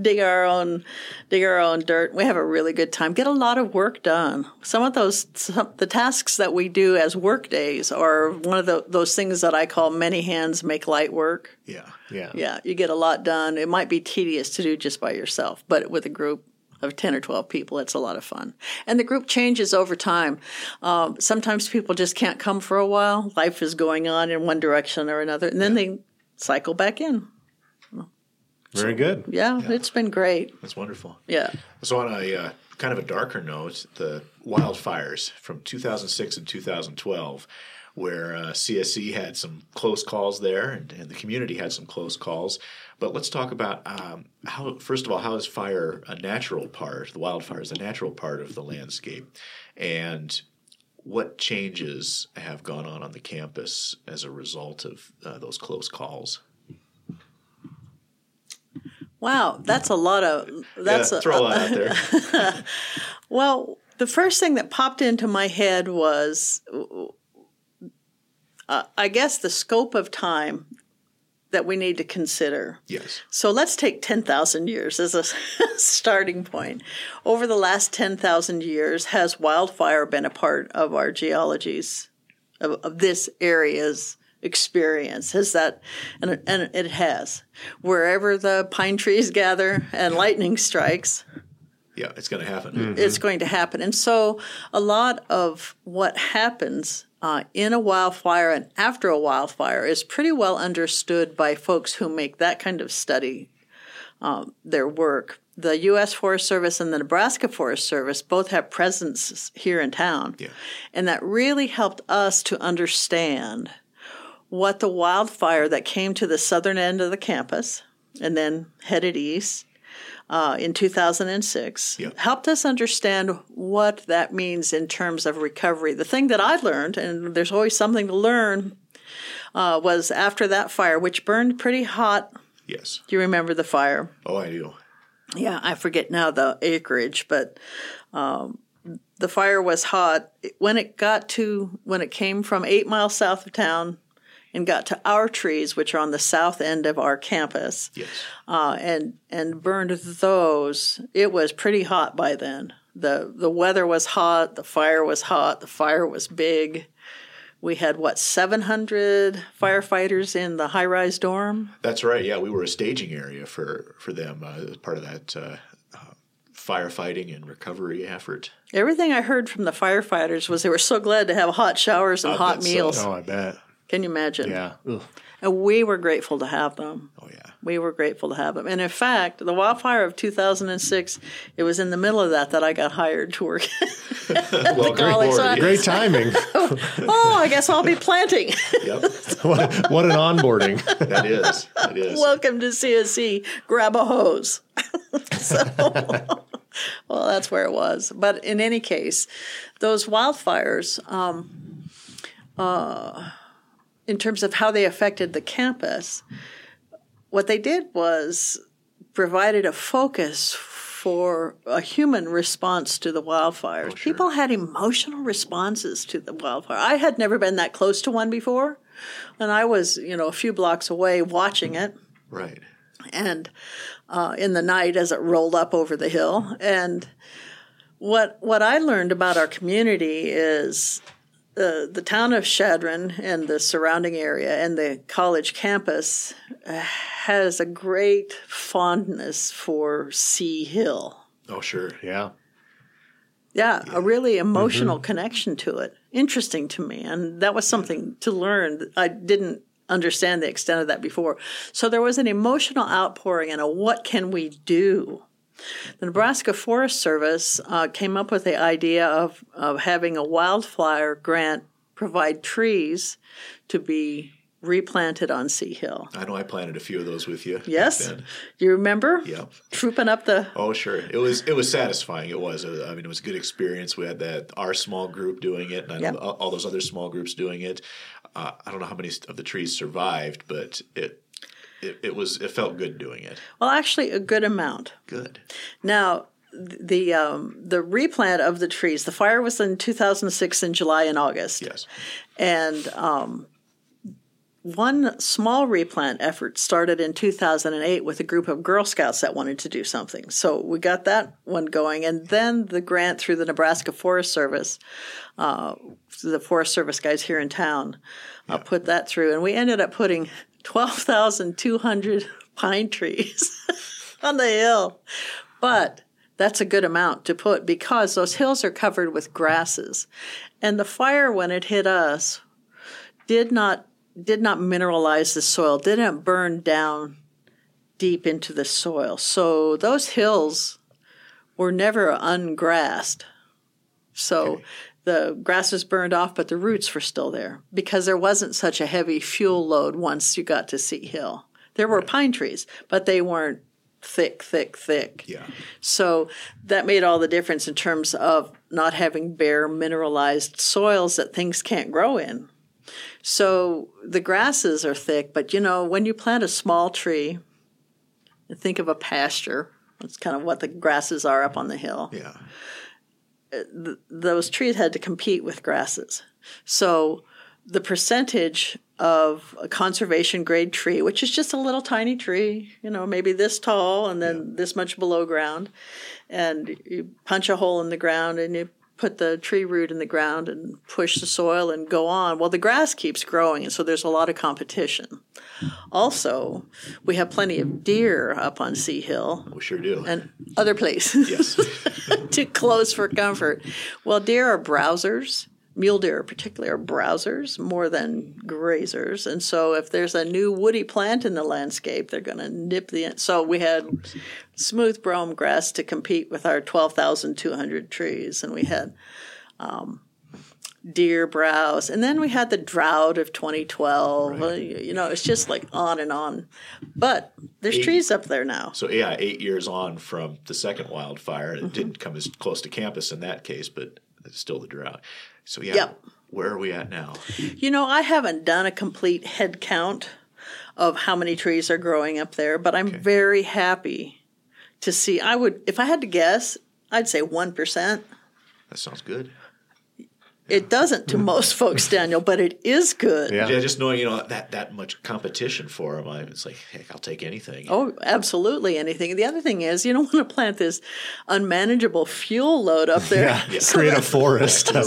dig our own dig our own dirt. We have a really good time. Get a lot of work done. Some of those some, the tasks that we do as work days are one of the, those things that I call many hands make light work. Yeah. Yeah. Yeah, you get a lot done. It might be tedious to do just by yourself, but with a group of 10 or 12 people, it's a lot of fun. And the group changes over time. Um, sometimes people just can't come for a while. Life is going on in one direction or another, and then they cycle back in. Very good. Yeah, it's been great. That's wonderful. Yeah. So on a uh, kind of a darker note, the wildfires from 2006 and 2012, where uh, CSC had some close calls there, and, and the community had some close calls. But let's talk about um, how, first of all, how is fire a natural part? The wildfire is a natural part of the landscape, and what changes have gone on on the campus as a result of uh, those close calls? Wow, that's a lot of that's yeah, a, throw a lot out there. (laughs) Well, The first thing that popped into my head was, uh, I guess, the scope of time that we need to consider. Yes. So let's take 10,000 years as a (laughs) starting point. Over the last 10,000 years, has wildfire been a part of our geologies, of, of this area's experience? Has that, and, and it has. Wherever the pine trees gather and lightning strikes, Yeah, it's going to happen. it's going to happen. And so a lot of what happens uh, in a wildfire and after a wildfire is pretty well understood by folks who make that kind of study um, their work. The U.S. Forest Service and the Nebraska Forest Service both have presence here in town. Yeah. And that really helped us to understand what the wildfire that came to the southern end of the campus and then headed east uh, in 2006 Yeah. helped us understand what that means in terms of recovery. The thing that I learned, and there's always something to learn, uh, was after that fire, which burned pretty hot. Yes. Do you remember the fire? Oh, I do. Yeah, I forget now the acreage, but um, the fire was hot when it got to when it came from eight miles south of town and got to our trees, which are on the south end of our campus, Yes. uh, and and burned those. It was pretty hot by then. the The weather was hot. The fire was hot. The fire was big. We had what seven hundred firefighters in the high rise dorm. That's right. Yeah, we were a staging area for for them uh, as part of that uh, firefighting and recovery effort. Everything I heard from the firefighters was they were so glad to have hot showers and I hot bet so. meals. Oh, I bet. Can you imagine? Yeah. Ugh. And we were grateful to have them. Oh yeah. We were grateful to have them. And in fact, the wildfire of 2006, it was in the middle of that that I got hired to work. (laughs) well, college, so I- Great timing. (laughs) oh, I guess I'll be planting. Yep, (laughs) what, what an onboarding. that is. That is. Welcome to CSC. Grab a hose. so, well, that's where it was. But in any case, those wildfires, um, uh, in terms of how they affected the campus, what they did was provided a focus for a human response to the wildfires. People had emotional responses to the wildfire. I had never been that close to one before, and I was, you know, a few blocks away watching it right. and uh, in the night as it rolled up over the hill. And what what I learned about our community is uh, the town of Chadron and the surrounding area and the college campus uh, has a great fondness for C Hill. Oh sure. Yeah. Yeah, a really emotional connection to it. Interesting to me. And that was something to learn. I didn't understand the extent of that before. So there was an emotional outpouring and a what can we do? The Nebraska Forest Service uh, came up with the idea of, of having a wildfire grant provide trees to be replanted on C Hill. I know I planted a few of those with you. Yes? you remember? Yep. Trooping up the. Oh sure. It was it was satisfying. It was. I mean, it was a good experience. We had that our small group doing it, and Yep. all, all those other small groups doing it. Uh, I don't know how many of the trees survived, but it. It, it was. It felt good doing it. Well, actually, a good amount. Good. Now, the um, the replant of the trees. The fire was in 2006 in July and August, Yes. and um, one small replant effort started in 2008 with a group of Girl Scouts that wanted to do something. So we got that one going, and then the grant through the Nebraska Forest Service, uh, the Forest Service guys here in town, uh, put that through, and we ended up putting 12,200 (laughs) pine trees (laughs) on the hill. But that's a good amount to put because those hills are covered with grasses. And the fire, when it hit us, did not did not mineralize the soil, didn't burn down deep into the soil. So those hills were never ungrassed. So the grass was burned off, but the roots were still there because there wasn't such a heavy fuel load once you got to C Hill. There were pine trees, but they weren't thick, thick, thick. Yeah. So that made all the difference in terms of not having bare mineralized soils that things can't grow in. So the grasses are thick, but you know, when you plant a small tree, think of a pasture. That's kind of what the grasses are up on the hill. Yeah. Th- those trees had to compete with grasses. So the percentage of a conservation grade tree, which is just a little tiny tree, you know, maybe this tall and then this much below ground, and you punch a hole in the ground and you put the tree root in the ground and push the soil and go on. Well, the grass keeps growing, and so there's a lot of competition. Also, we have plenty of deer up on C Hill We sure do. and other places yes. (laughs) too close for comfort. Well, deer are browsers. Mule deer, particularly, are browsers more than grazers, and so if there's a new woody plant in the landscape, they're going to nip the. So we had smooth brome grass to compete with our twelve thousand two hundred trees, and we had um, deer browse, and then we had the drought of 2012. Uh, You know, it's just like on and on. But there's trees up there now. So yeah, eight years on from the second wildfire, Mm-hmm. it didn't come as close to campus in that case, but it's still the drought. So yeah, Yep. where are we at now? You know, I haven't done a complete head count of how many trees are growing up there, but I'm very happy to see. I would, if I had to guess, I'd say 1%. That sounds good. It doesn't to most folks, Daniel, but it is good. Yeah. Yeah, just knowing you know that that much competition for them, I, it's like heck, I'll take anything. Oh, absolutely anything. The other thing is, you don't (laughs) want to plant this unmanageable fuel load up there. Yeah, (laughs) create a forest. (laughs)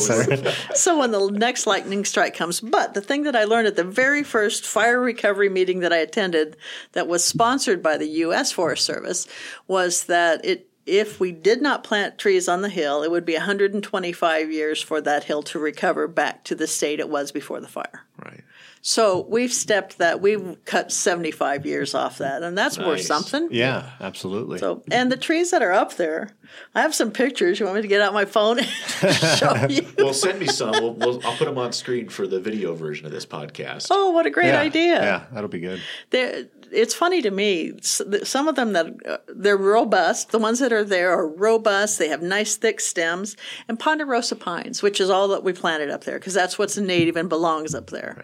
So when the next lightning strike comes, but the thing that I learned at the very first fire recovery meeting that I attended that was sponsored by the US Forest Service was that it if we did not plant trees on the hill, it would be 125 years for that hill to recover back to the state it was before the fire. Right. So we've stepped that, we've cut 75 years off that, and that's worth something. Yeah, absolutely. So, and the trees that are up there, I have some pictures. You want me to get out my phone and (laughs) show (laughs) you? Well, send me some. We'll, we'll, I'll put them on screen for the video version of this podcast. Oh, what a great yeah, idea! Yeah, that'll be good. They're, it's funny to me. Some of them that uh, they're robust. The ones that are there are robust. They have nice thick stems and ponderosa pines, which is all that we planted up there because that's what's native and belongs up there.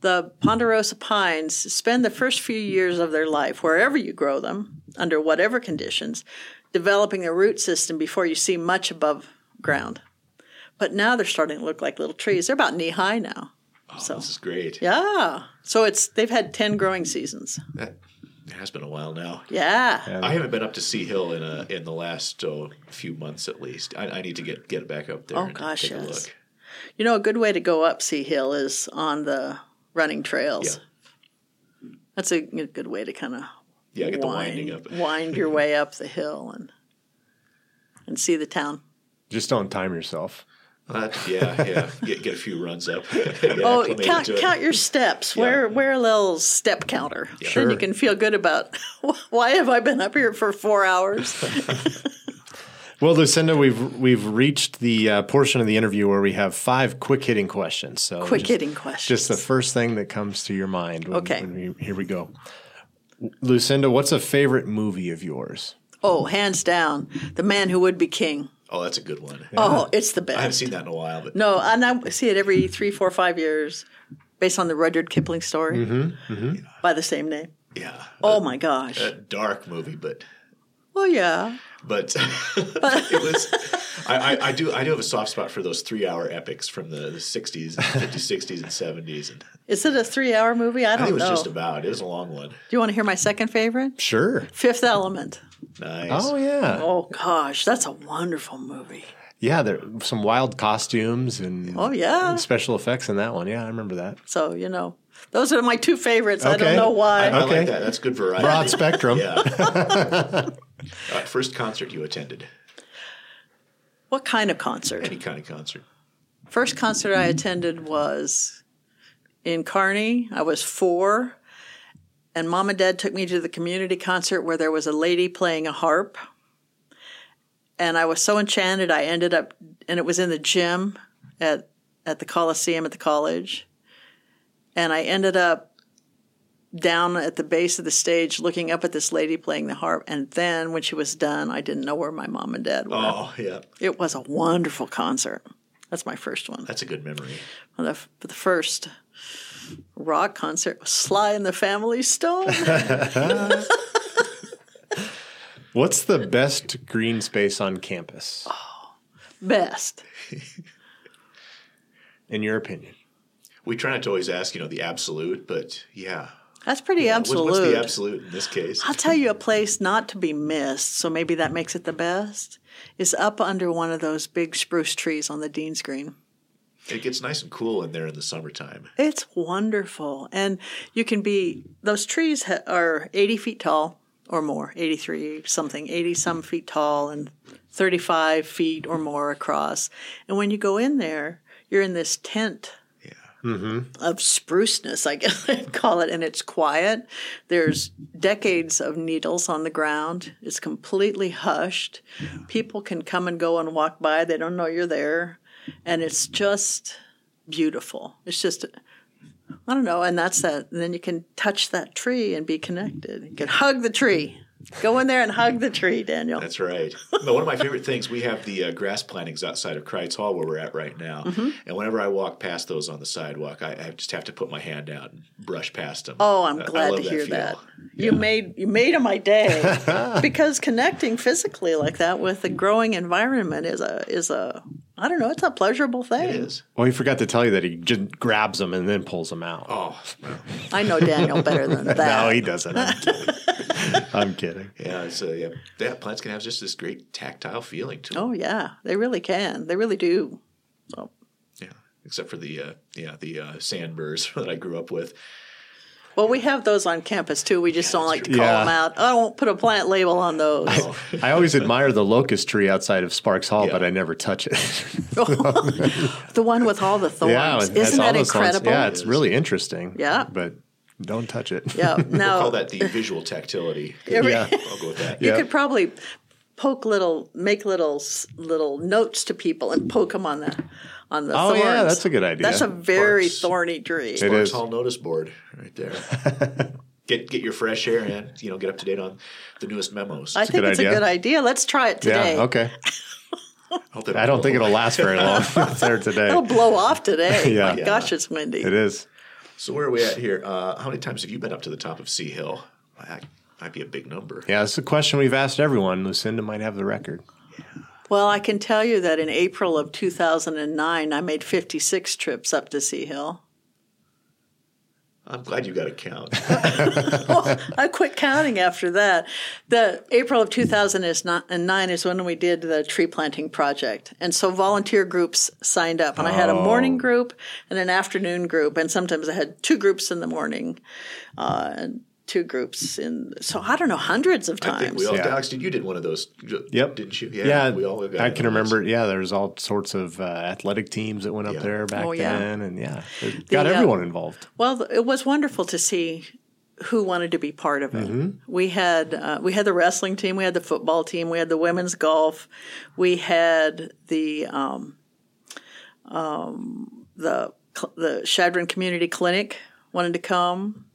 The ponderosa pines spend the first few years of their life wherever you grow them, under whatever conditions, developing a root system before you see much above ground. But now they're starting to look like little trees. They're about knee high now. Oh, this is great. Yeah. So it's they've had 10 growing seasons. That it has been a while now. Yeah. I haven't been up to C Hill in a in the last oh, few months at least. I, I need to get get back up there. Oh, and gosh, take a yes. look. You know, a good way to go up C Hill is on the running trails. Yeah. That's a, a good way to kind of Yeah, get the wind, winding up. wind your (laughs) way up the hill and and see the town. Just don't time yourself. Uh, (laughs) yeah, yeah. Get get a few runs up. (laughs) Oh, count count your steps. Wear wear a little step counter. Then Sure. you can feel good about (laughs) why have I been up here for four hours? Well, Lucinda, we've we've reached the uh, portion of the interview where we have five quick hitting questions. So Quick just- hitting questions. Just the first thing that comes to your mind. When, Okay. when we, here we go. Lucinda, what's a favorite movie of yours? oh, hands down, the man who would be king. Oh, that's a good one. Oh, it's the best. I haven't seen that in a while, but No, and I see it every three, four, five years, based on the Rudyard Kipling story Mm-hmm, by the same name. yeah. Oh my gosh! a dark movie, but well, yeah. (laughs) but it was. I, I, I do I do have a soft spot for those three hour epics from the '60s, '50s, '60s, and '70s, (laughs) and Is it a three-hour movie? I I don't think it was know. just about. It was a long one. Do you want to hear my second favorite? Sure. Fifth Element. Nice. Oh yeah, Oh gosh, that's a wonderful movie. yeah. There some wild costumes and Oh yeah. special effects in that one. Yeah, I remember that. So you know, those are my two favorites. I don't know why. I Okay. like that. That's good variety. Broad spectrum. (laughs) Yeah. (laughs) uh, first concert you attended? What kind of concert? Any kind of concert? First concert I attended was in Kearney. I was four, and mom and dad took me to the community concert where there was a lady playing a harp. And I was so enchanted, I ended up, and it was in the gym at, at the Coliseum at the college. And I ended up down at the base of the stage looking up at this lady playing the harp. And then when she was done, I didn't know where my mom and dad were. Oh yeah, It was a wonderful concert. That's my first one. that's a good memory. Well, the, the first rock concert was Sly and the Family Stone. (laughs) (laughs) What's the best green space on campus? Oh, best. (laughs) In your opinion? We try not to always ask, you know, the absolute, but yeah. That's pretty Yeah, absolute. What's the absolute in this case? I'll tell you a place not to be missed, so maybe that makes it the best, is up under one of those big spruce trees on the Dean's Green. It gets nice and cool in there in the summertime. It's wonderful. And you can be, those trees ha- are 80 feet tall or more, 83 something, 80 some feet tall and 35 feet or more across. And when you go in there, you're in this tent Mm-hmm. of spruceness, I guess (laughs) I'd call it, and it's quiet. There's decades of needles on the ground. It's completely hushed. People can come and go and walk by. They don't know you're there. And it's just beautiful. It's just, I don't know. And that's that. And then you can touch that tree and be connected. You can hug the tree. Go in there and hug the tree, Daniel. That's right. No, one of my favorite things, we have the uh, grass plantings outside of Crites Hall where we're at right now. Mm-hmm. And whenever I walk past those on the sidewalk, I, I just have to put my hand out and brush past them. Oh, I'm glad to hear feel. that. You made you made my day (laughs) because connecting physically like that with a growing environment is a is a I don't know it's a pleasurable thing. It is. Well, he forgot to tell you that he just grabs them and then pulls them out. Oh, I know Daniel better than (laughs) that. no, he doesn't. I'm kidding. (laughs) I'm kidding. yeah. It's, uh, yeah. yeah. Plants can have just this great tactile feeling to them. oh yeah, they really can. They really do. So Yeah. Except for the uh, yeah the uh, sandburrs (laughs) that I grew up with. Well, we have those on campus too. We just don't like to call Yeah. them out. I won't put a plant label on those. I always admire the locust tree outside of Sparks Hall, Yeah. but I never touch it. (laughs) the one with all the thorns. yeah, Isn't that those thorns. incredible? Yeah, it's really interesting. Yeah. but don't touch it. Yeah. (laughs) We'll call that the visual tactility. (laughs) Every- Yeah. I'll go with that. You Yeah. could probably poke little, make little little notes to people and poke them on the on the Oh, thorns. yeah, that's a good idea. That's a very Sparks. thorny tree. It Sparks is. Hall notice board right there. (laughs) get get your fresh air and you know get up to date on the newest memos. I think good it's idea. a good idea. Let's try it today. Yeah, okay. (laughs) Hope I don't think blow. it'll last very long. (laughs) it's there today. It'll blow off today. Yeah. My Yeah. gosh, it's windy. It is. So where are we at here? Uh, how many times have you been up to the top of C Hill? That might be a big number. Yeah, it's a question we've asked everyone. Lucinda might have the record. Well, I can tell you that in April of 2009, I made 56 trips up to C Hill. I'm glad you got a count. (laughs) I quit counting after that. The April of 2009 is when we did the tree planting project. And so volunteer groups signed up. And I had a morning group and an afternoon group. And sometimes I had two groups in the morning uh, and two groups in, so I don't know, hundreds of I think times. we all. Yeah. Alex, did you did one of those? Yep. Didn't you? Yeah, we all got I can on those. remember. Yeah, there's all sorts of uh, athletic teams that went up Yeah. there back Oh, yeah. then, and yeah, it got uh, everyone involved. Well, it was wonderful to see who wanted to be part of it. We had uh, we had the wrestling team, we had the football team, we had the women's golf, we had the um, um, the the Chadron Community Clinic wanted to come.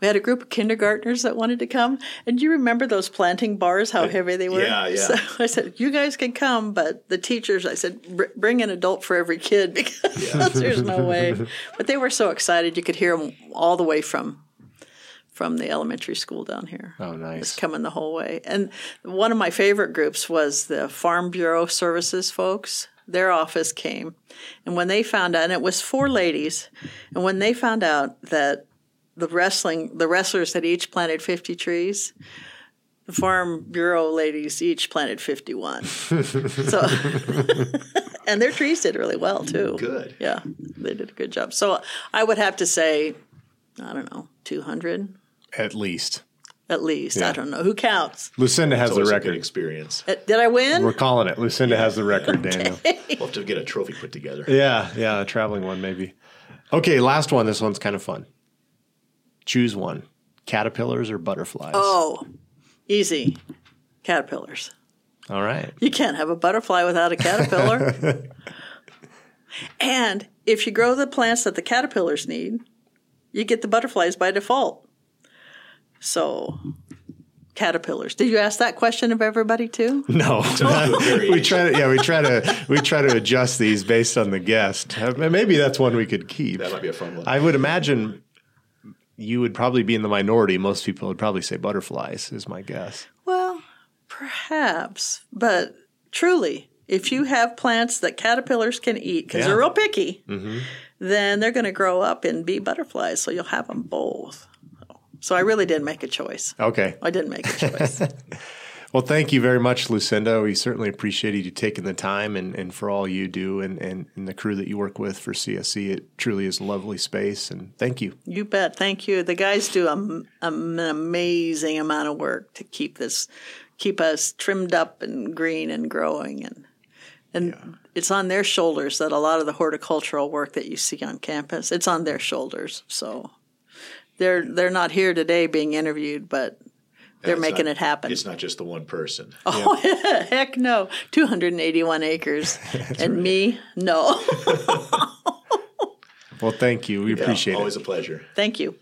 We had a group of kindergartners that wanted to come. And you remember those planting bars, how uh, heavy they were? yeah, yeah. So I said, you guys can come, but the teachers, I said, "Br- bring an adult for every kid (laughs) because there's no way. But they were so excited. You could hear them all the way from from the elementary school down here. Oh, Just nice. coming the whole way. And one of my favorite groups was the Farm Bureau Services folks. Their office came. And when they found out, and it was four ladies, and when they found out that the wrestling, the wrestlers had each planted 50 trees, the Farm Bureau ladies each planted 51. (laughs) so, (laughs) and their trees did really well too. Good. Yeah, they did a good job. So I would have to say, I don't know, 200 At least at least. Yeah. I don't know. Who counts? Lucinda has the always a good record. experience. Uh, Did I win? We're calling it. Lucinda has the record, (laughs) Daniel. We'll have to get a trophy put together. Yeah, yeah, a traveling one maybe. Okay, last one. This one's kind of fun. Choose one: caterpillars or butterflies. Oh, easy. Caterpillars. All right. You can't have a butterfly without a caterpillar. (laughs) and if you grow the plants that the caterpillars need, you get the butterflies by default. So, caterpillars. Did you ask that question of everybody too? (laughs) No, (laughs) we try to. Yeah, we try to. We try to adjust these based on the guest. Uh, Maybe that's one we could keep. That might be a fun one. I would imagine you would probably be in the minority. Most people would probably say butterflies. Is my guess. Well, perhaps, but truly, If you have plants that caterpillars can eat because Yeah. they're real picky, mm-hmm. then they're going to grow up and be butterflies. So you'll have them both. So I really did make a choice. Okay. I didn't make a choice. (laughs) Well, thank you very much, Lucinda. We certainly appreciated you taking the time and, and for all you do and, and, and the crew that you work with for CSC. It truly is a lovely space, and thank you. You bet. Thank you. The guys do a, a- an amazing amount of work to keep this, keep us trimmed up and green and growing, and and it's on their shoulders that a lot of the horticultural work that you see on campus. It's on their shoulders. So they're they're not here today being interviewed, but they're It's making not- it happen. It's not just the one person. (laughs) Oh (laughs) heck no, two hundred and eighty-one acres, (laughs) and me no. Well, thank you. We Yeah, appreciate it. Always a pleasure. Thank you.